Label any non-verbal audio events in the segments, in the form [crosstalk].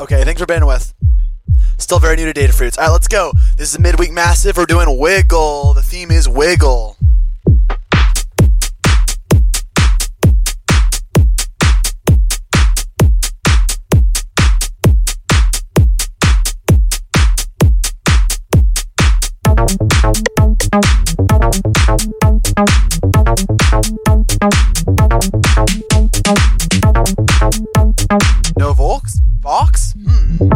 Okay, thanks for bandwidth. with. Still very new to Data Fruits. All right, let's go. This is Midweek Massive. We're doing Wiggle. The theme is Wiggle. Mm.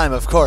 Time, of course.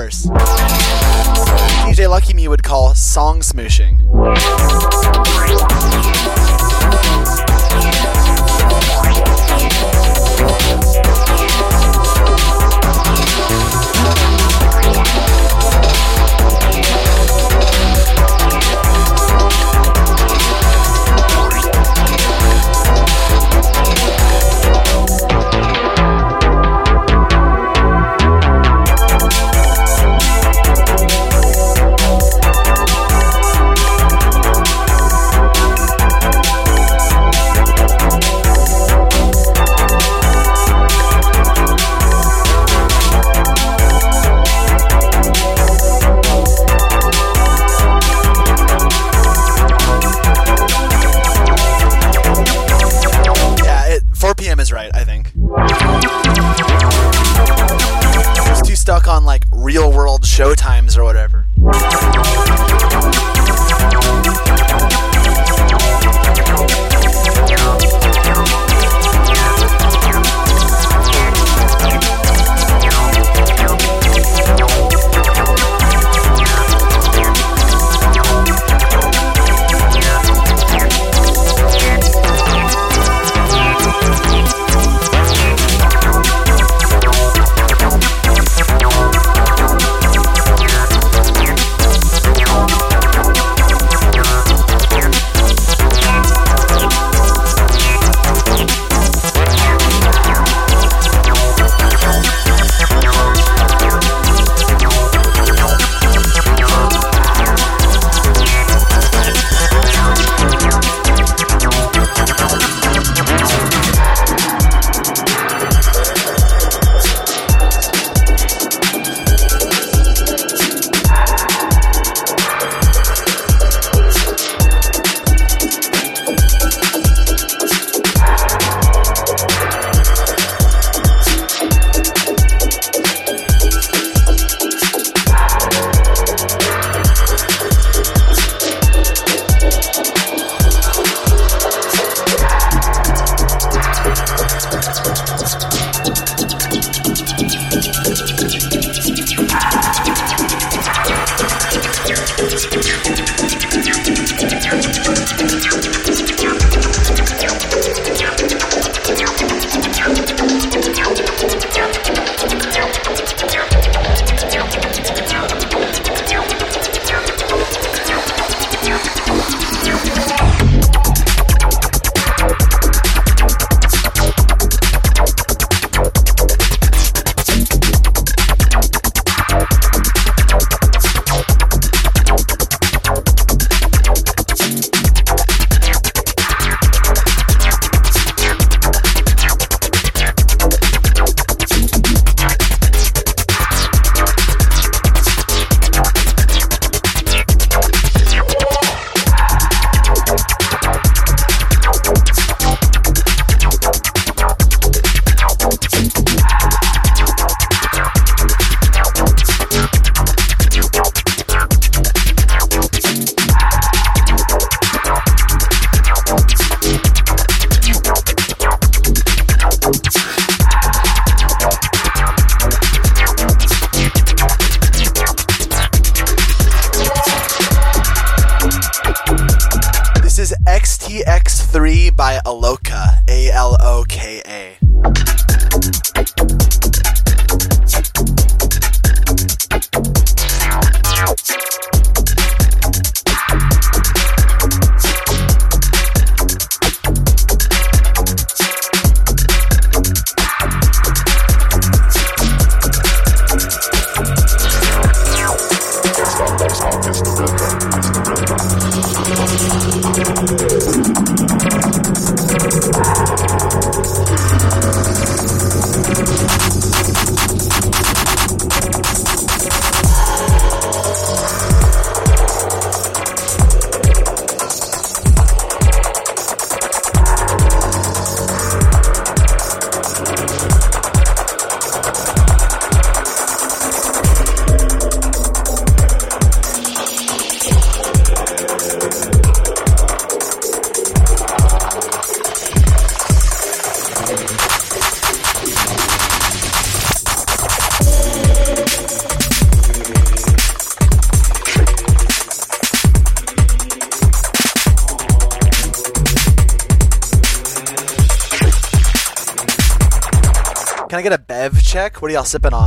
What are y'all sipping on?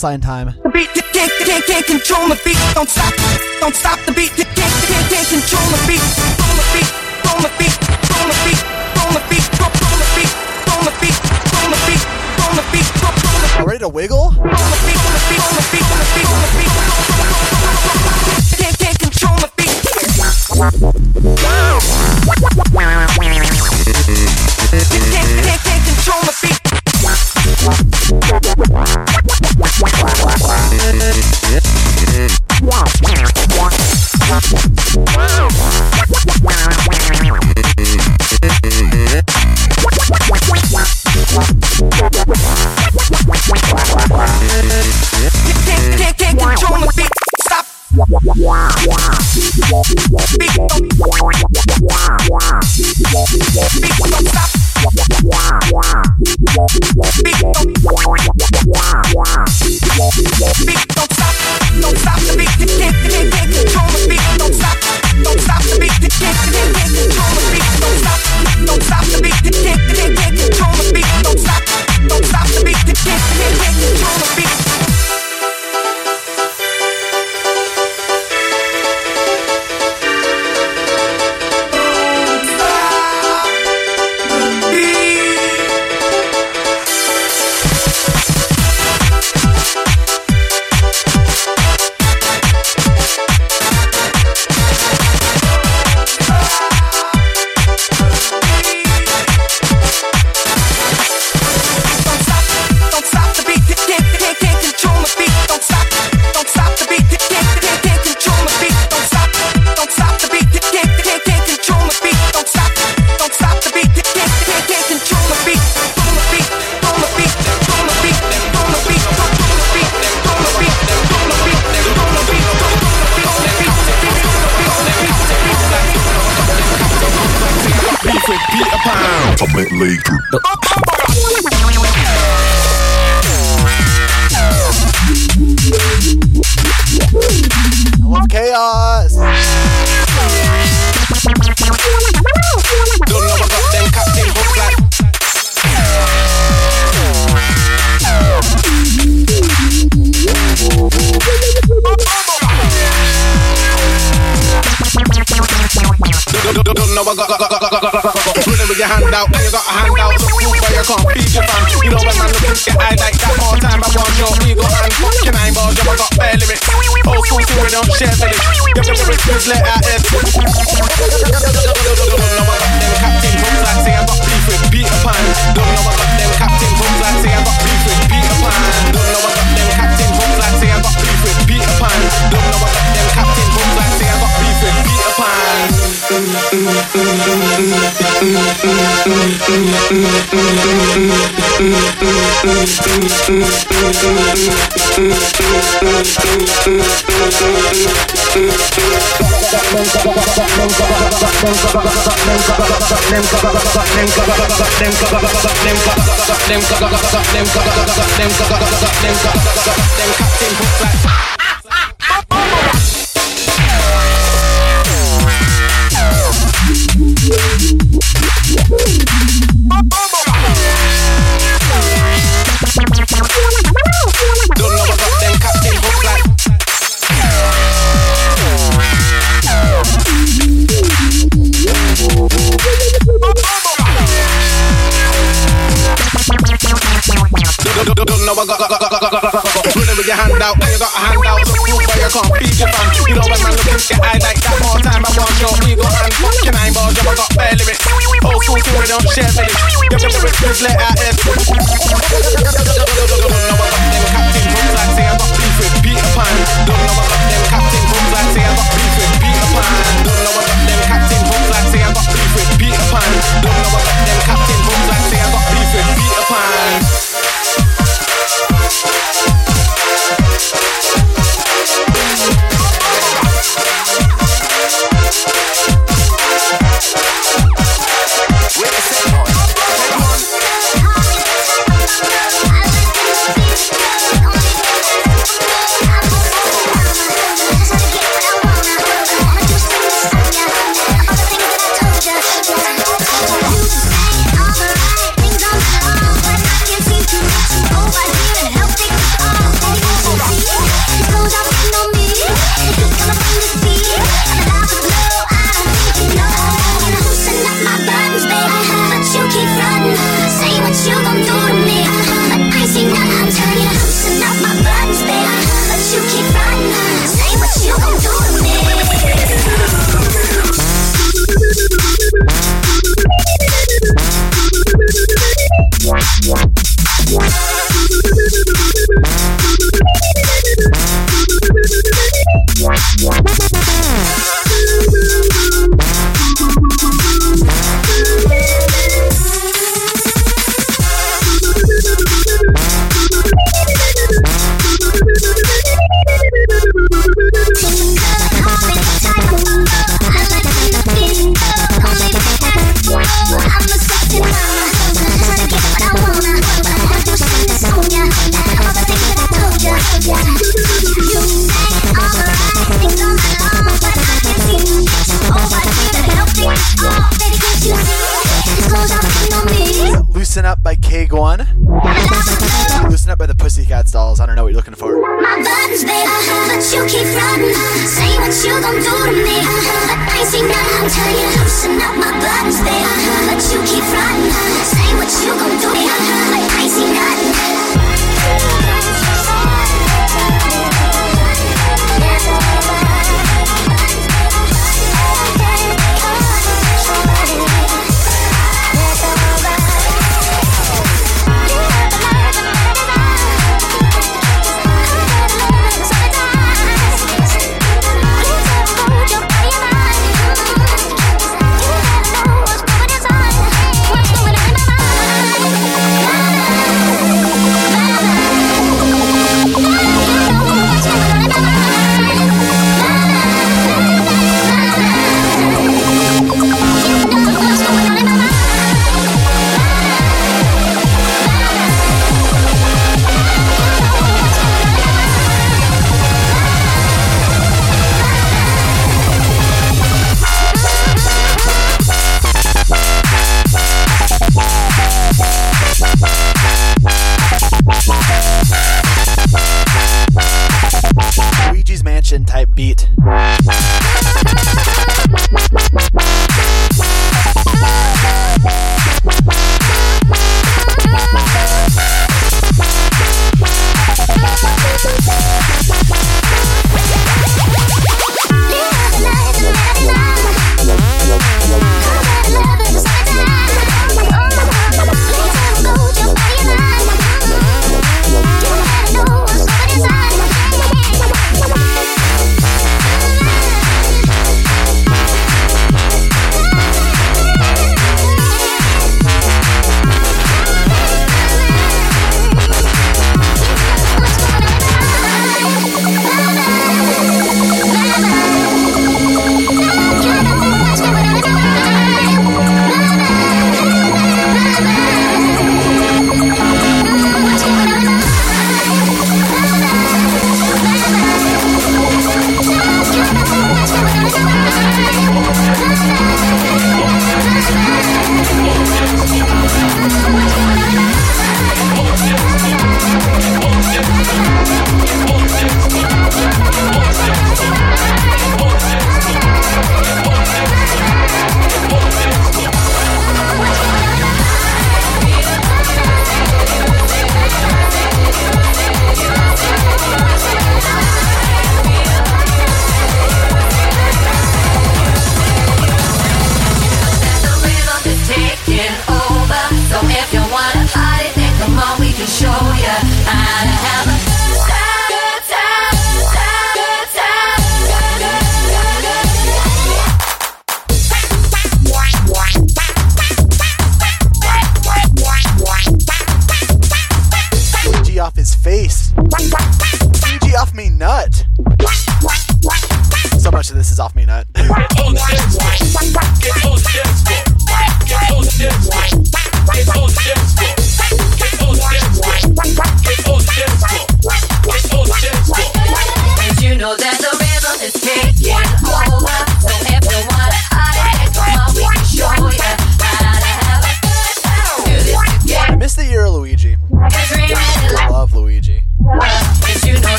Baseline time.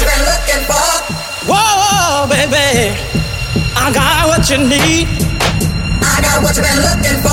You been looking for. Whoa, baby, I got what you need. I got what you've been looking for.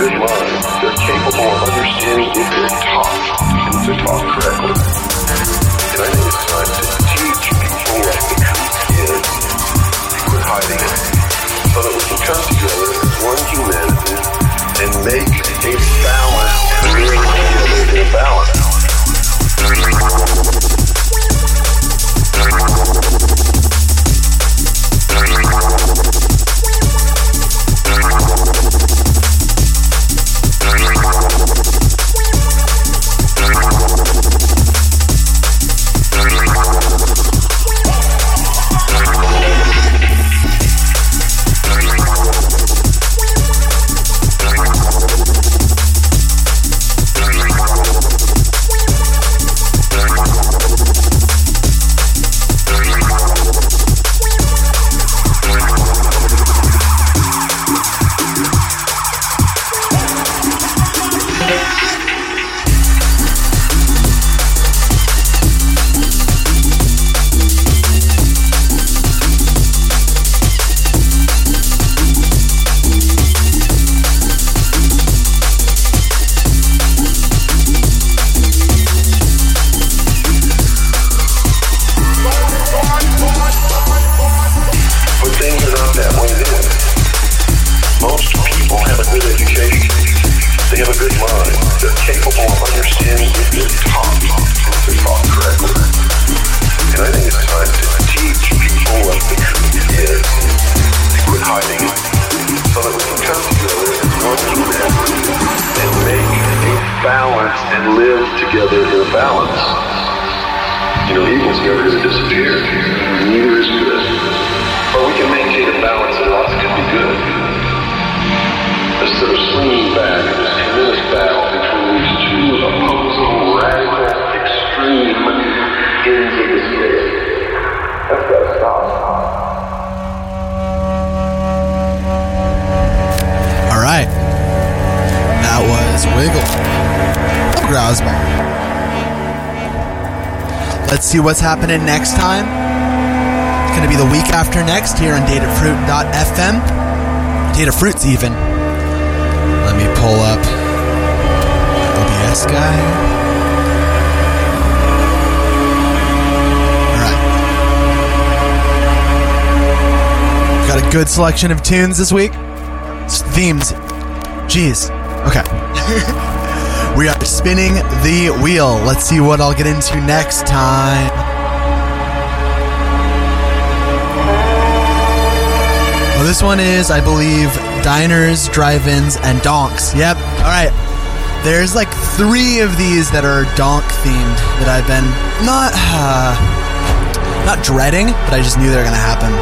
They Let's what's happening next time. It's going to be the week after next here on datafruit.fm. Data Fruits, even. Let me pull up OBS guy. All right. Got a good selection of tunes this week. S- Themes. Jeez. Okay. [laughs] we are spinning the wheel. Let's see what I'll get into next time. Well, this one is, I believe, diners, drive-ins, and donks. Yep. All right. There's like three of these that are donk themed that I've been not uh, [sighs] not dreading, but I just knew they were gonna happen.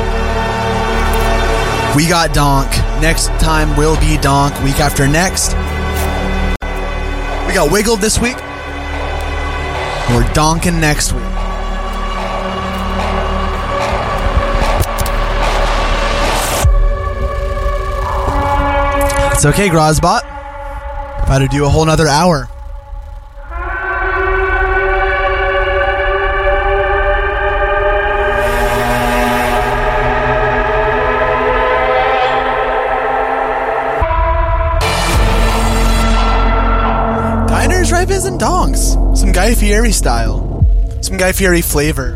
We got donk. Next time will be donk. Week after next, we got wiggled this week. We're donking next week. It's okay, Grozbot. If I had to do a whole nother hour. Diners, Ribes, and Donks. Some Guy Fieri style. Some Guy Fieri flavor.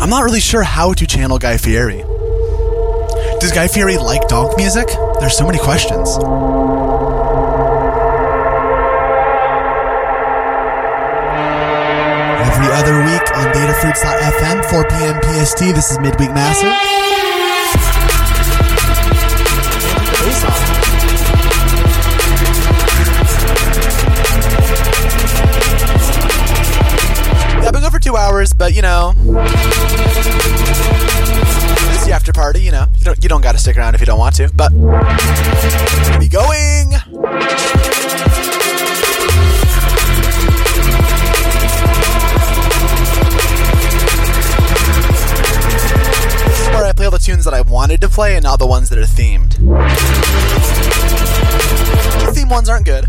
I'm not really sure how to channel Guy Fieri. Does Guy Fieri like donk music? There's so many questions. Every other week on datafruits.fm, 4 p.m. PST, this is Midweek Massive. I've been for two hours, but you know, party. You know, you don't you don't got to stick around if you don't want to. But be going. Where I play all the tunes that I wanted to play and not the ones that are themed. The theme ones aren't good.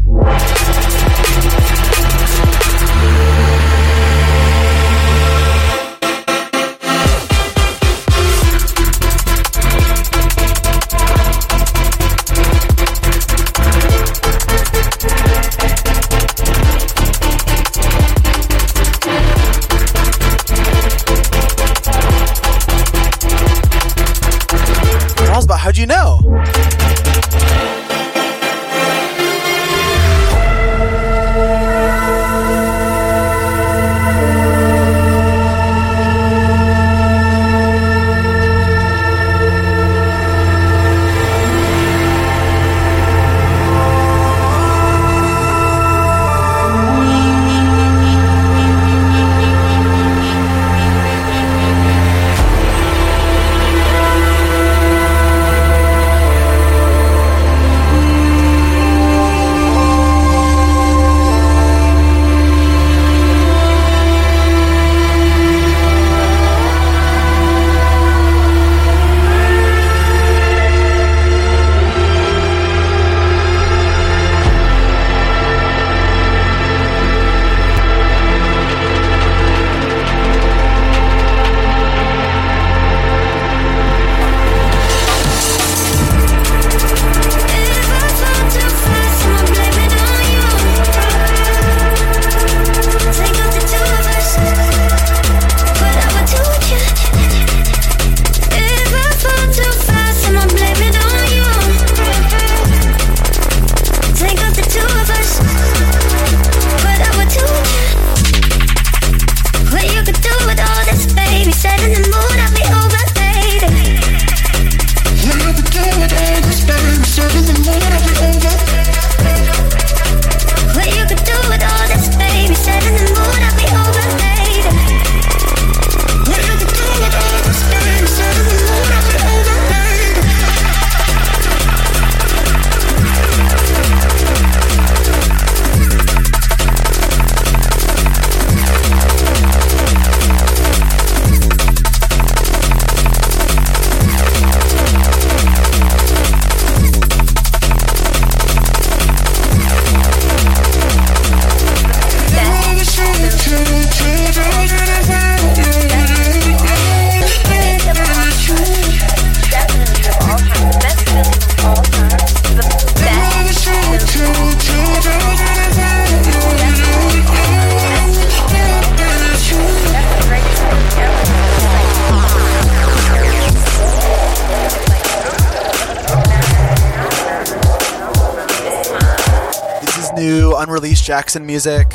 Jackson music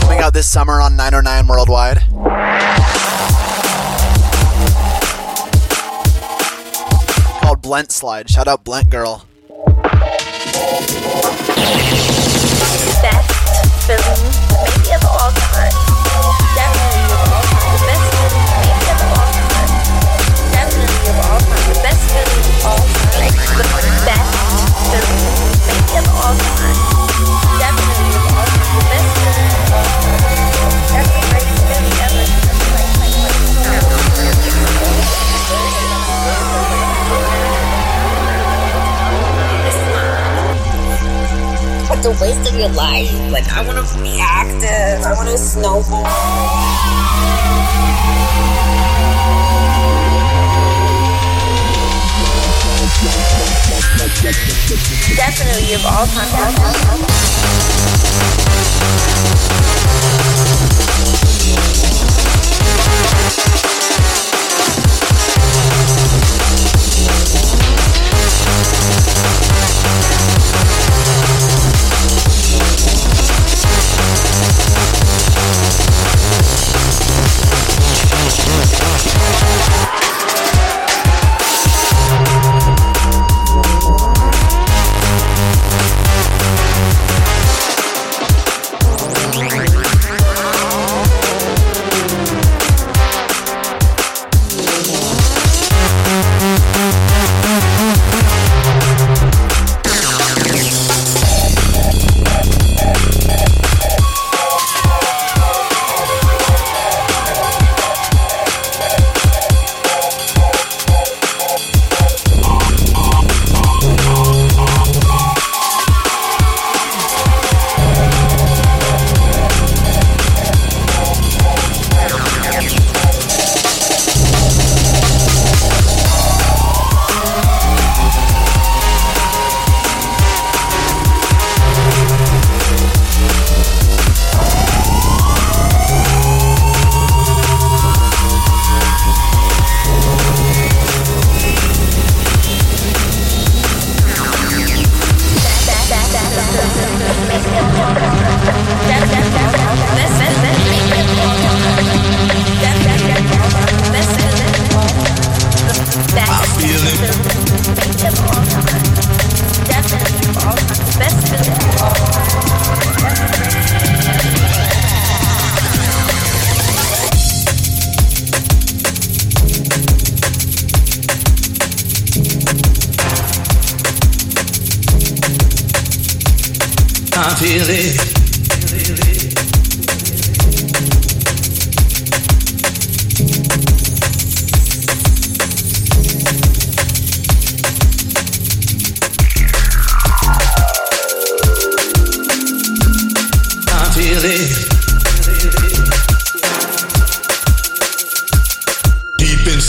coming out this summer on 909 Worldwide. Called Blent Slide. Shout out Blent Girl. best film maybe of all time. Definitely of all time. The best film maybe of all time. Definitely of all time. The best film all time. The best film maybe of all time. It's a waste of your life. Like, I want to be active. I want to snowboard. Definitely of all time. I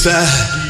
Deep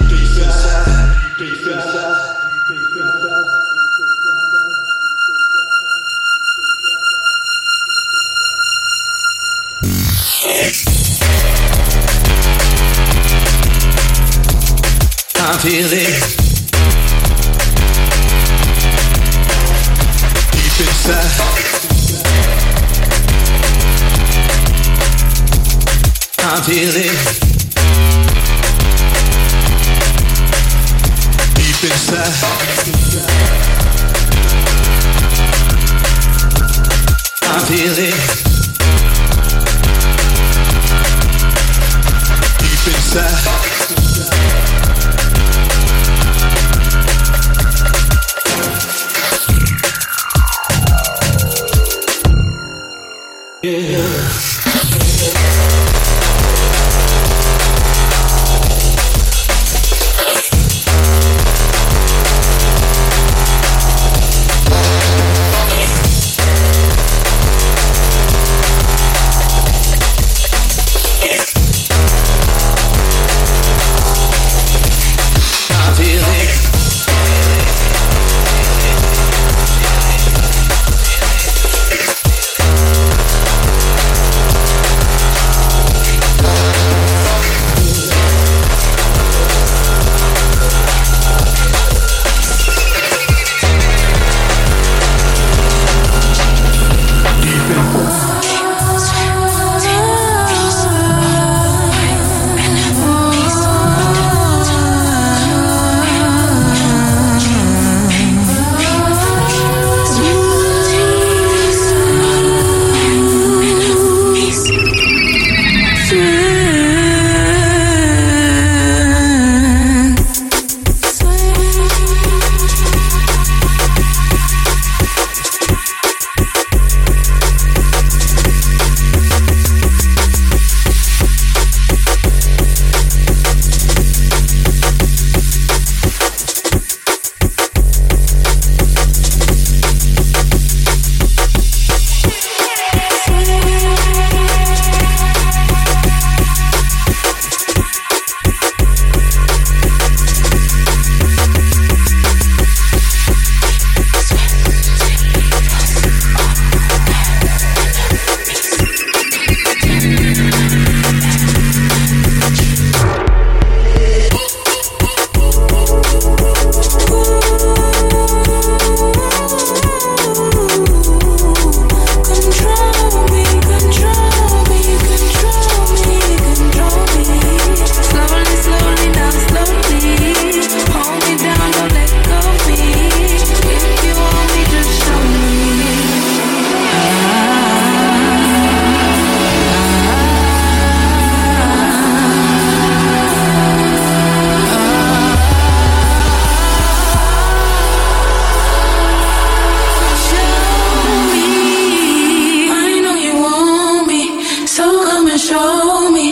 show me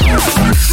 Yeah.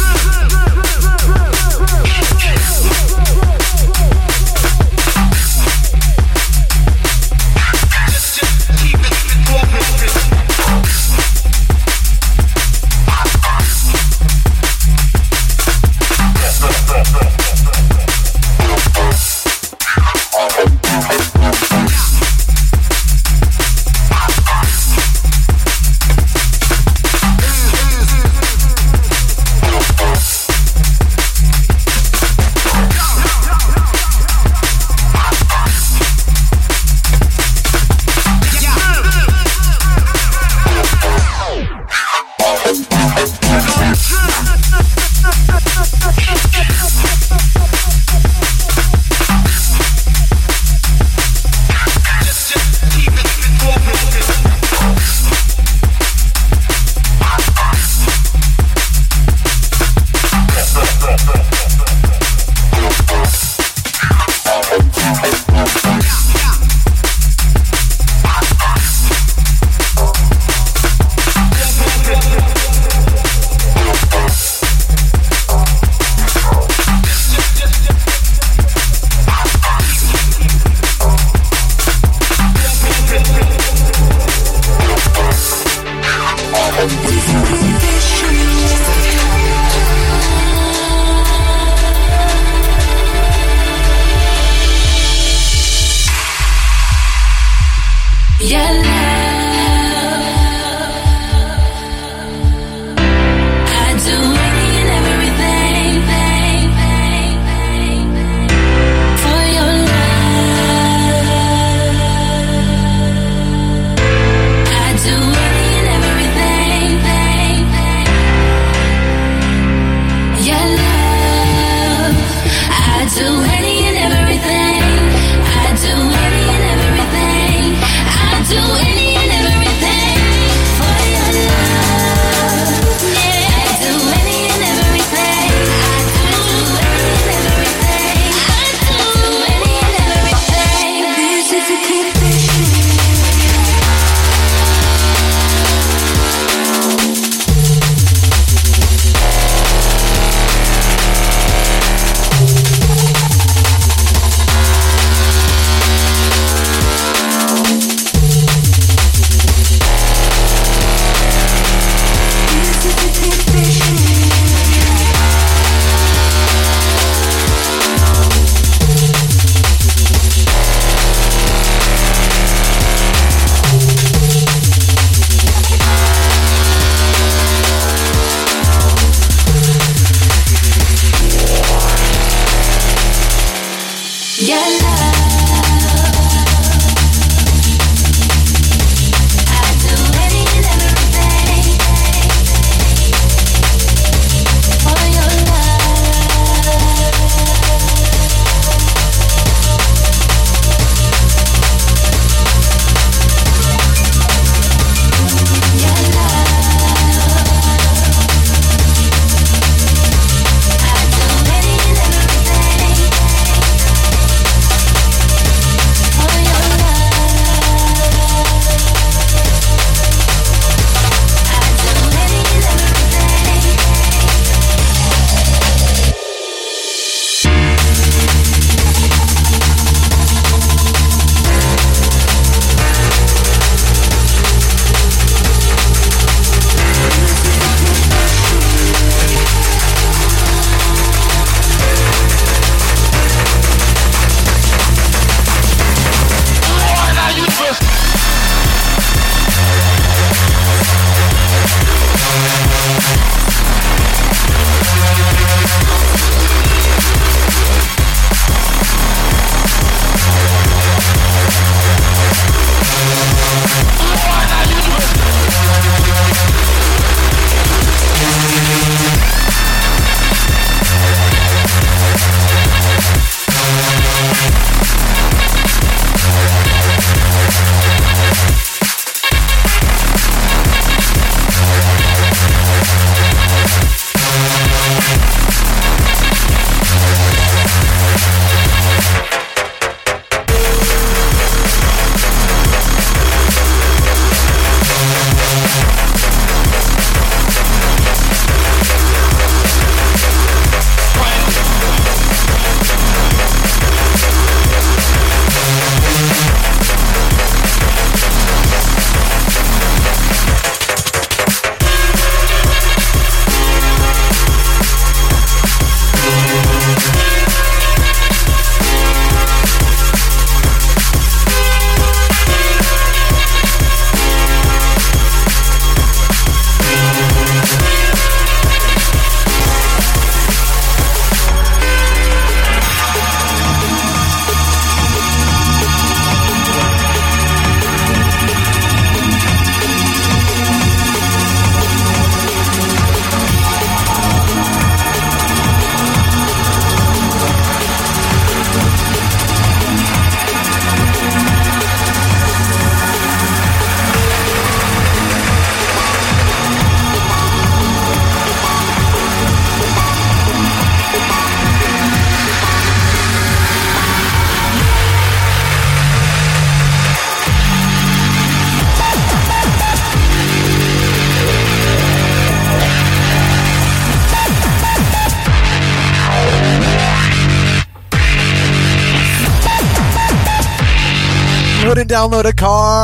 Download a car.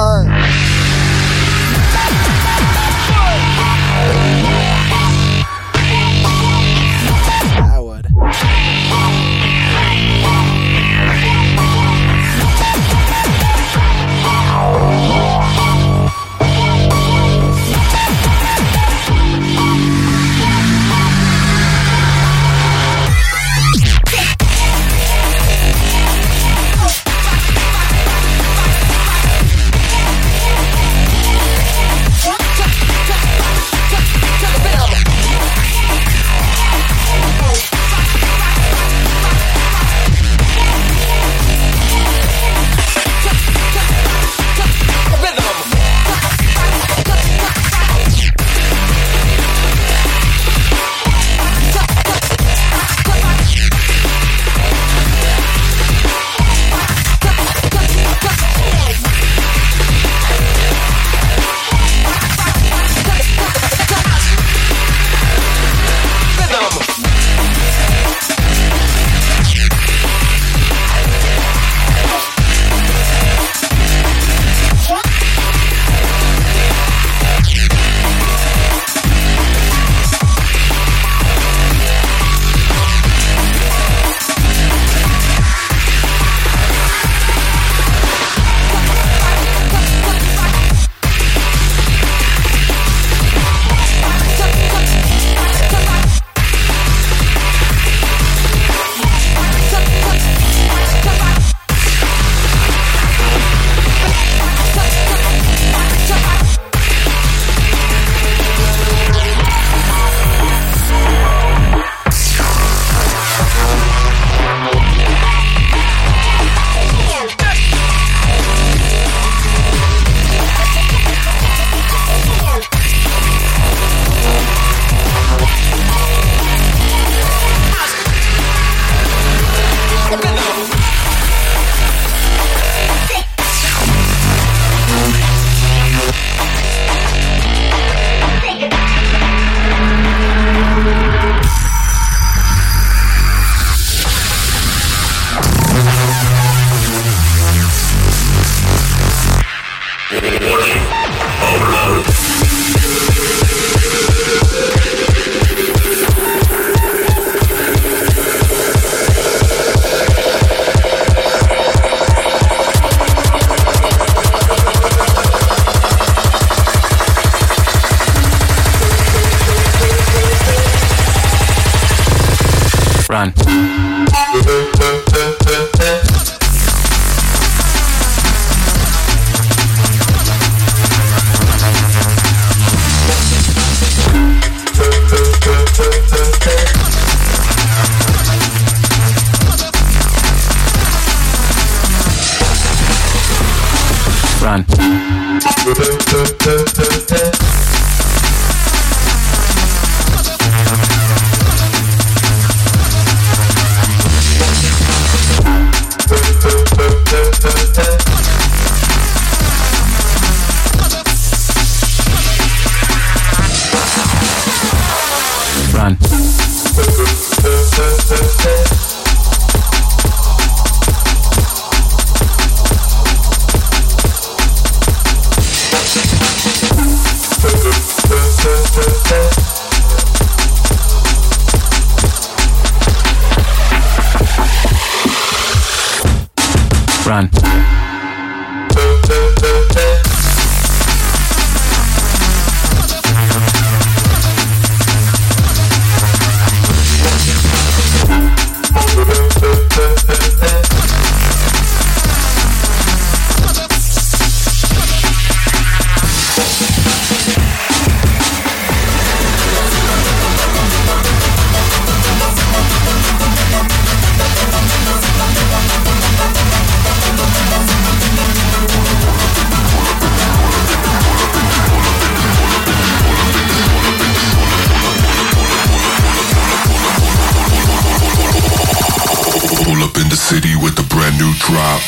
City with a brand new drop.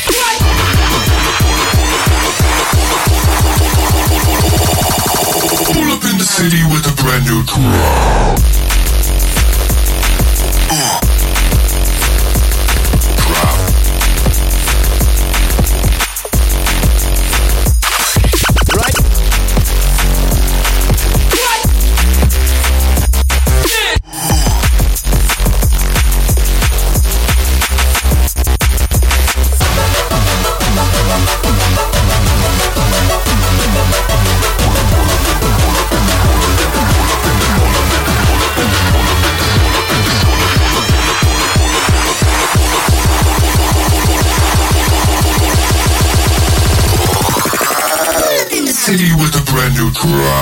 Pull up in the city with a brand new drop. Uh. New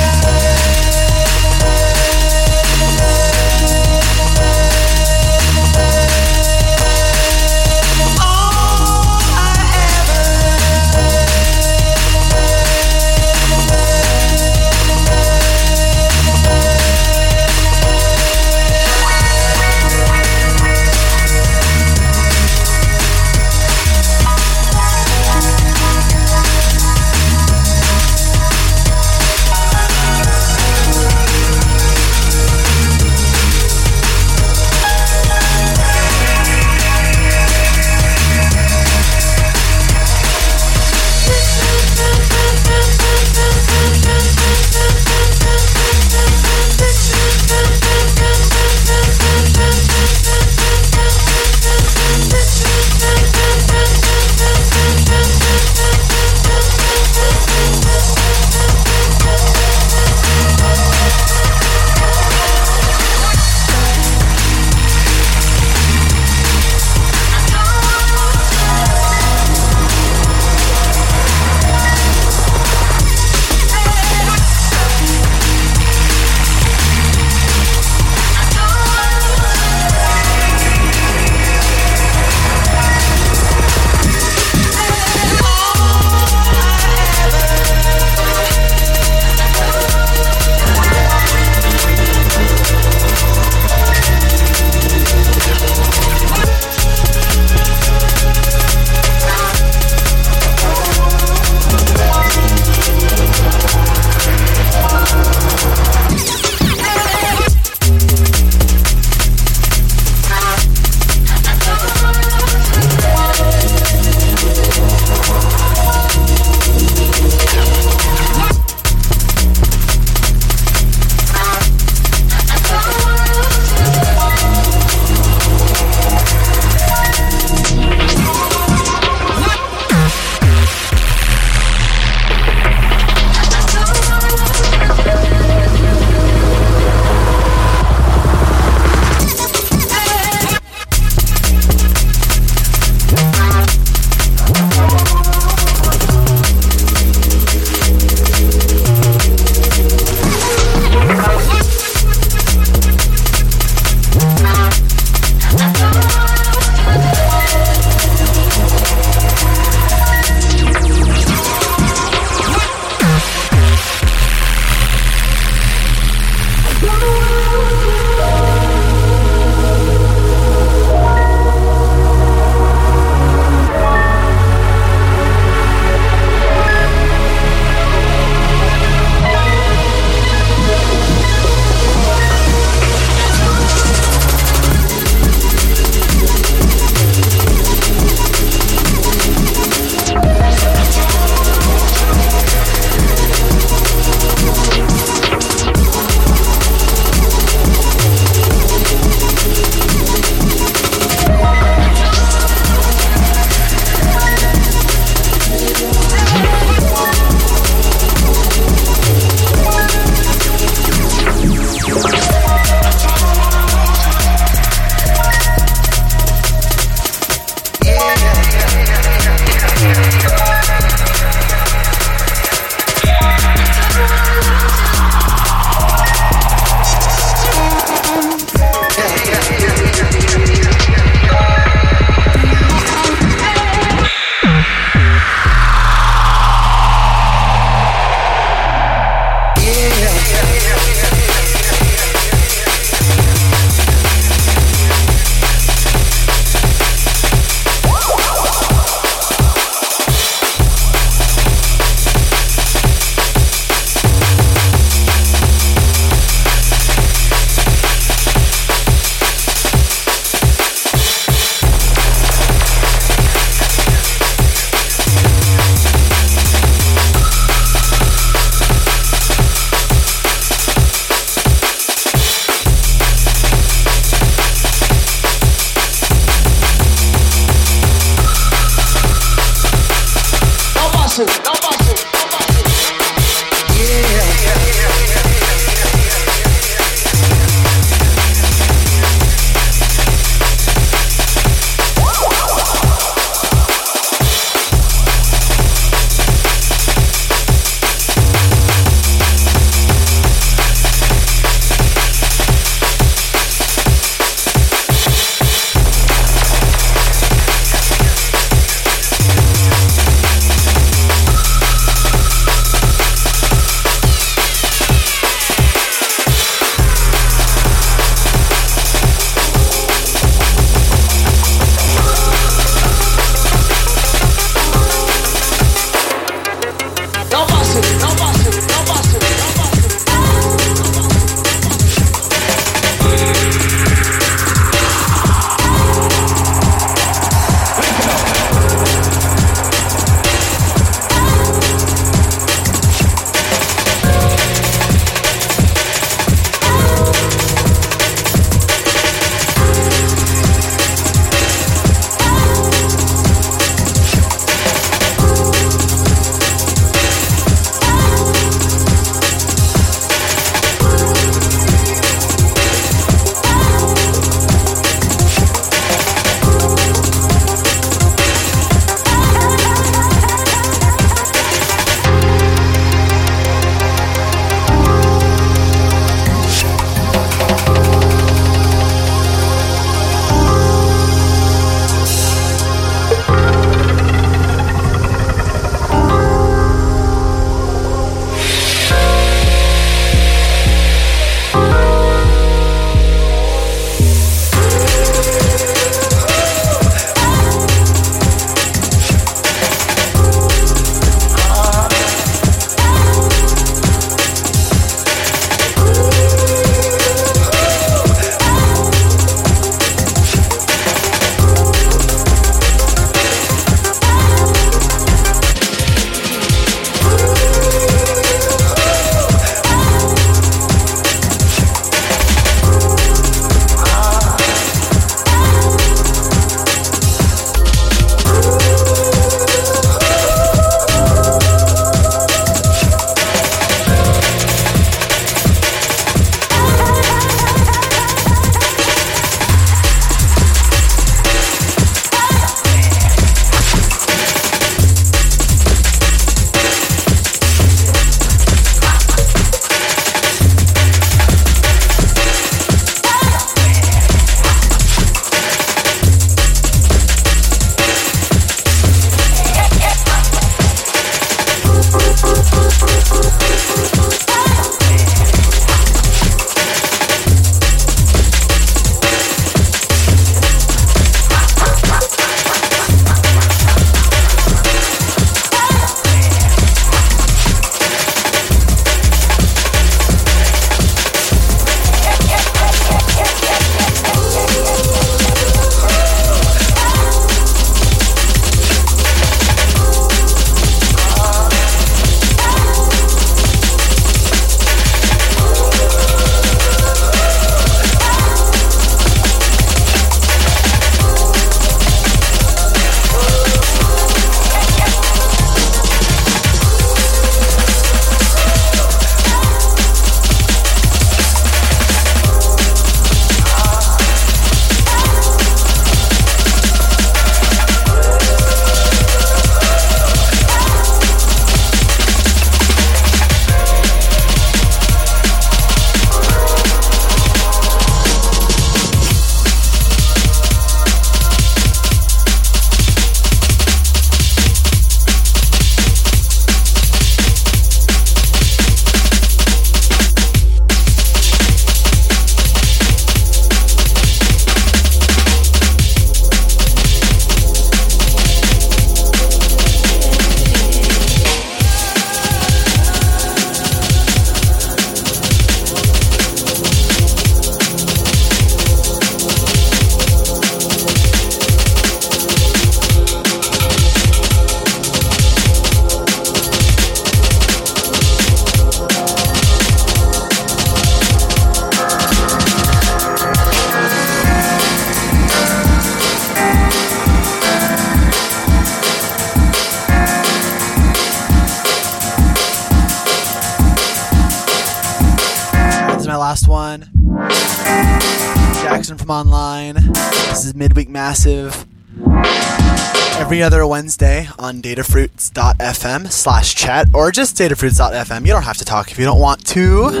Other Wednesday on datafruits.fm slash chat or just datafruits.fm. You don't have to talk if you don't want to. The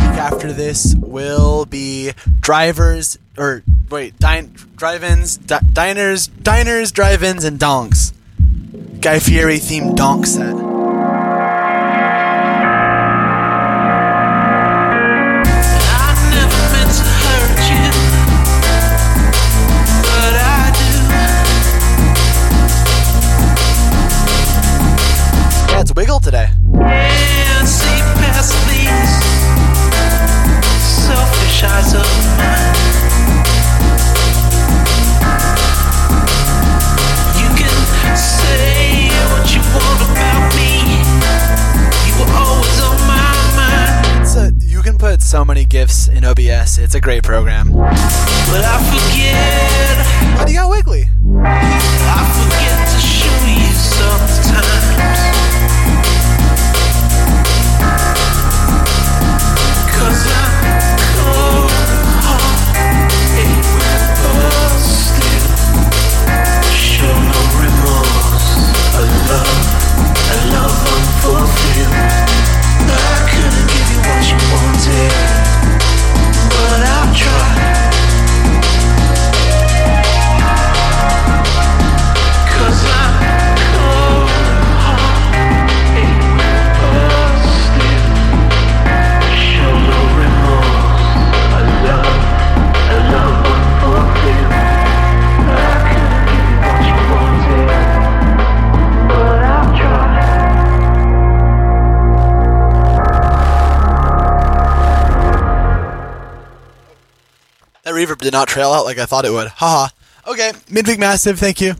week after this will be drivers or wait, dine, drive-ins, di- diners, diners, drive-ins, and donks. Guy Fieri themed donk set. Many gifs in OBS. It's a great program. But I forget. But you got Wiggly. I forget to show you sometimes. Did not trail out like I thought it would. Haha. Okay, midweek massive. Thank you.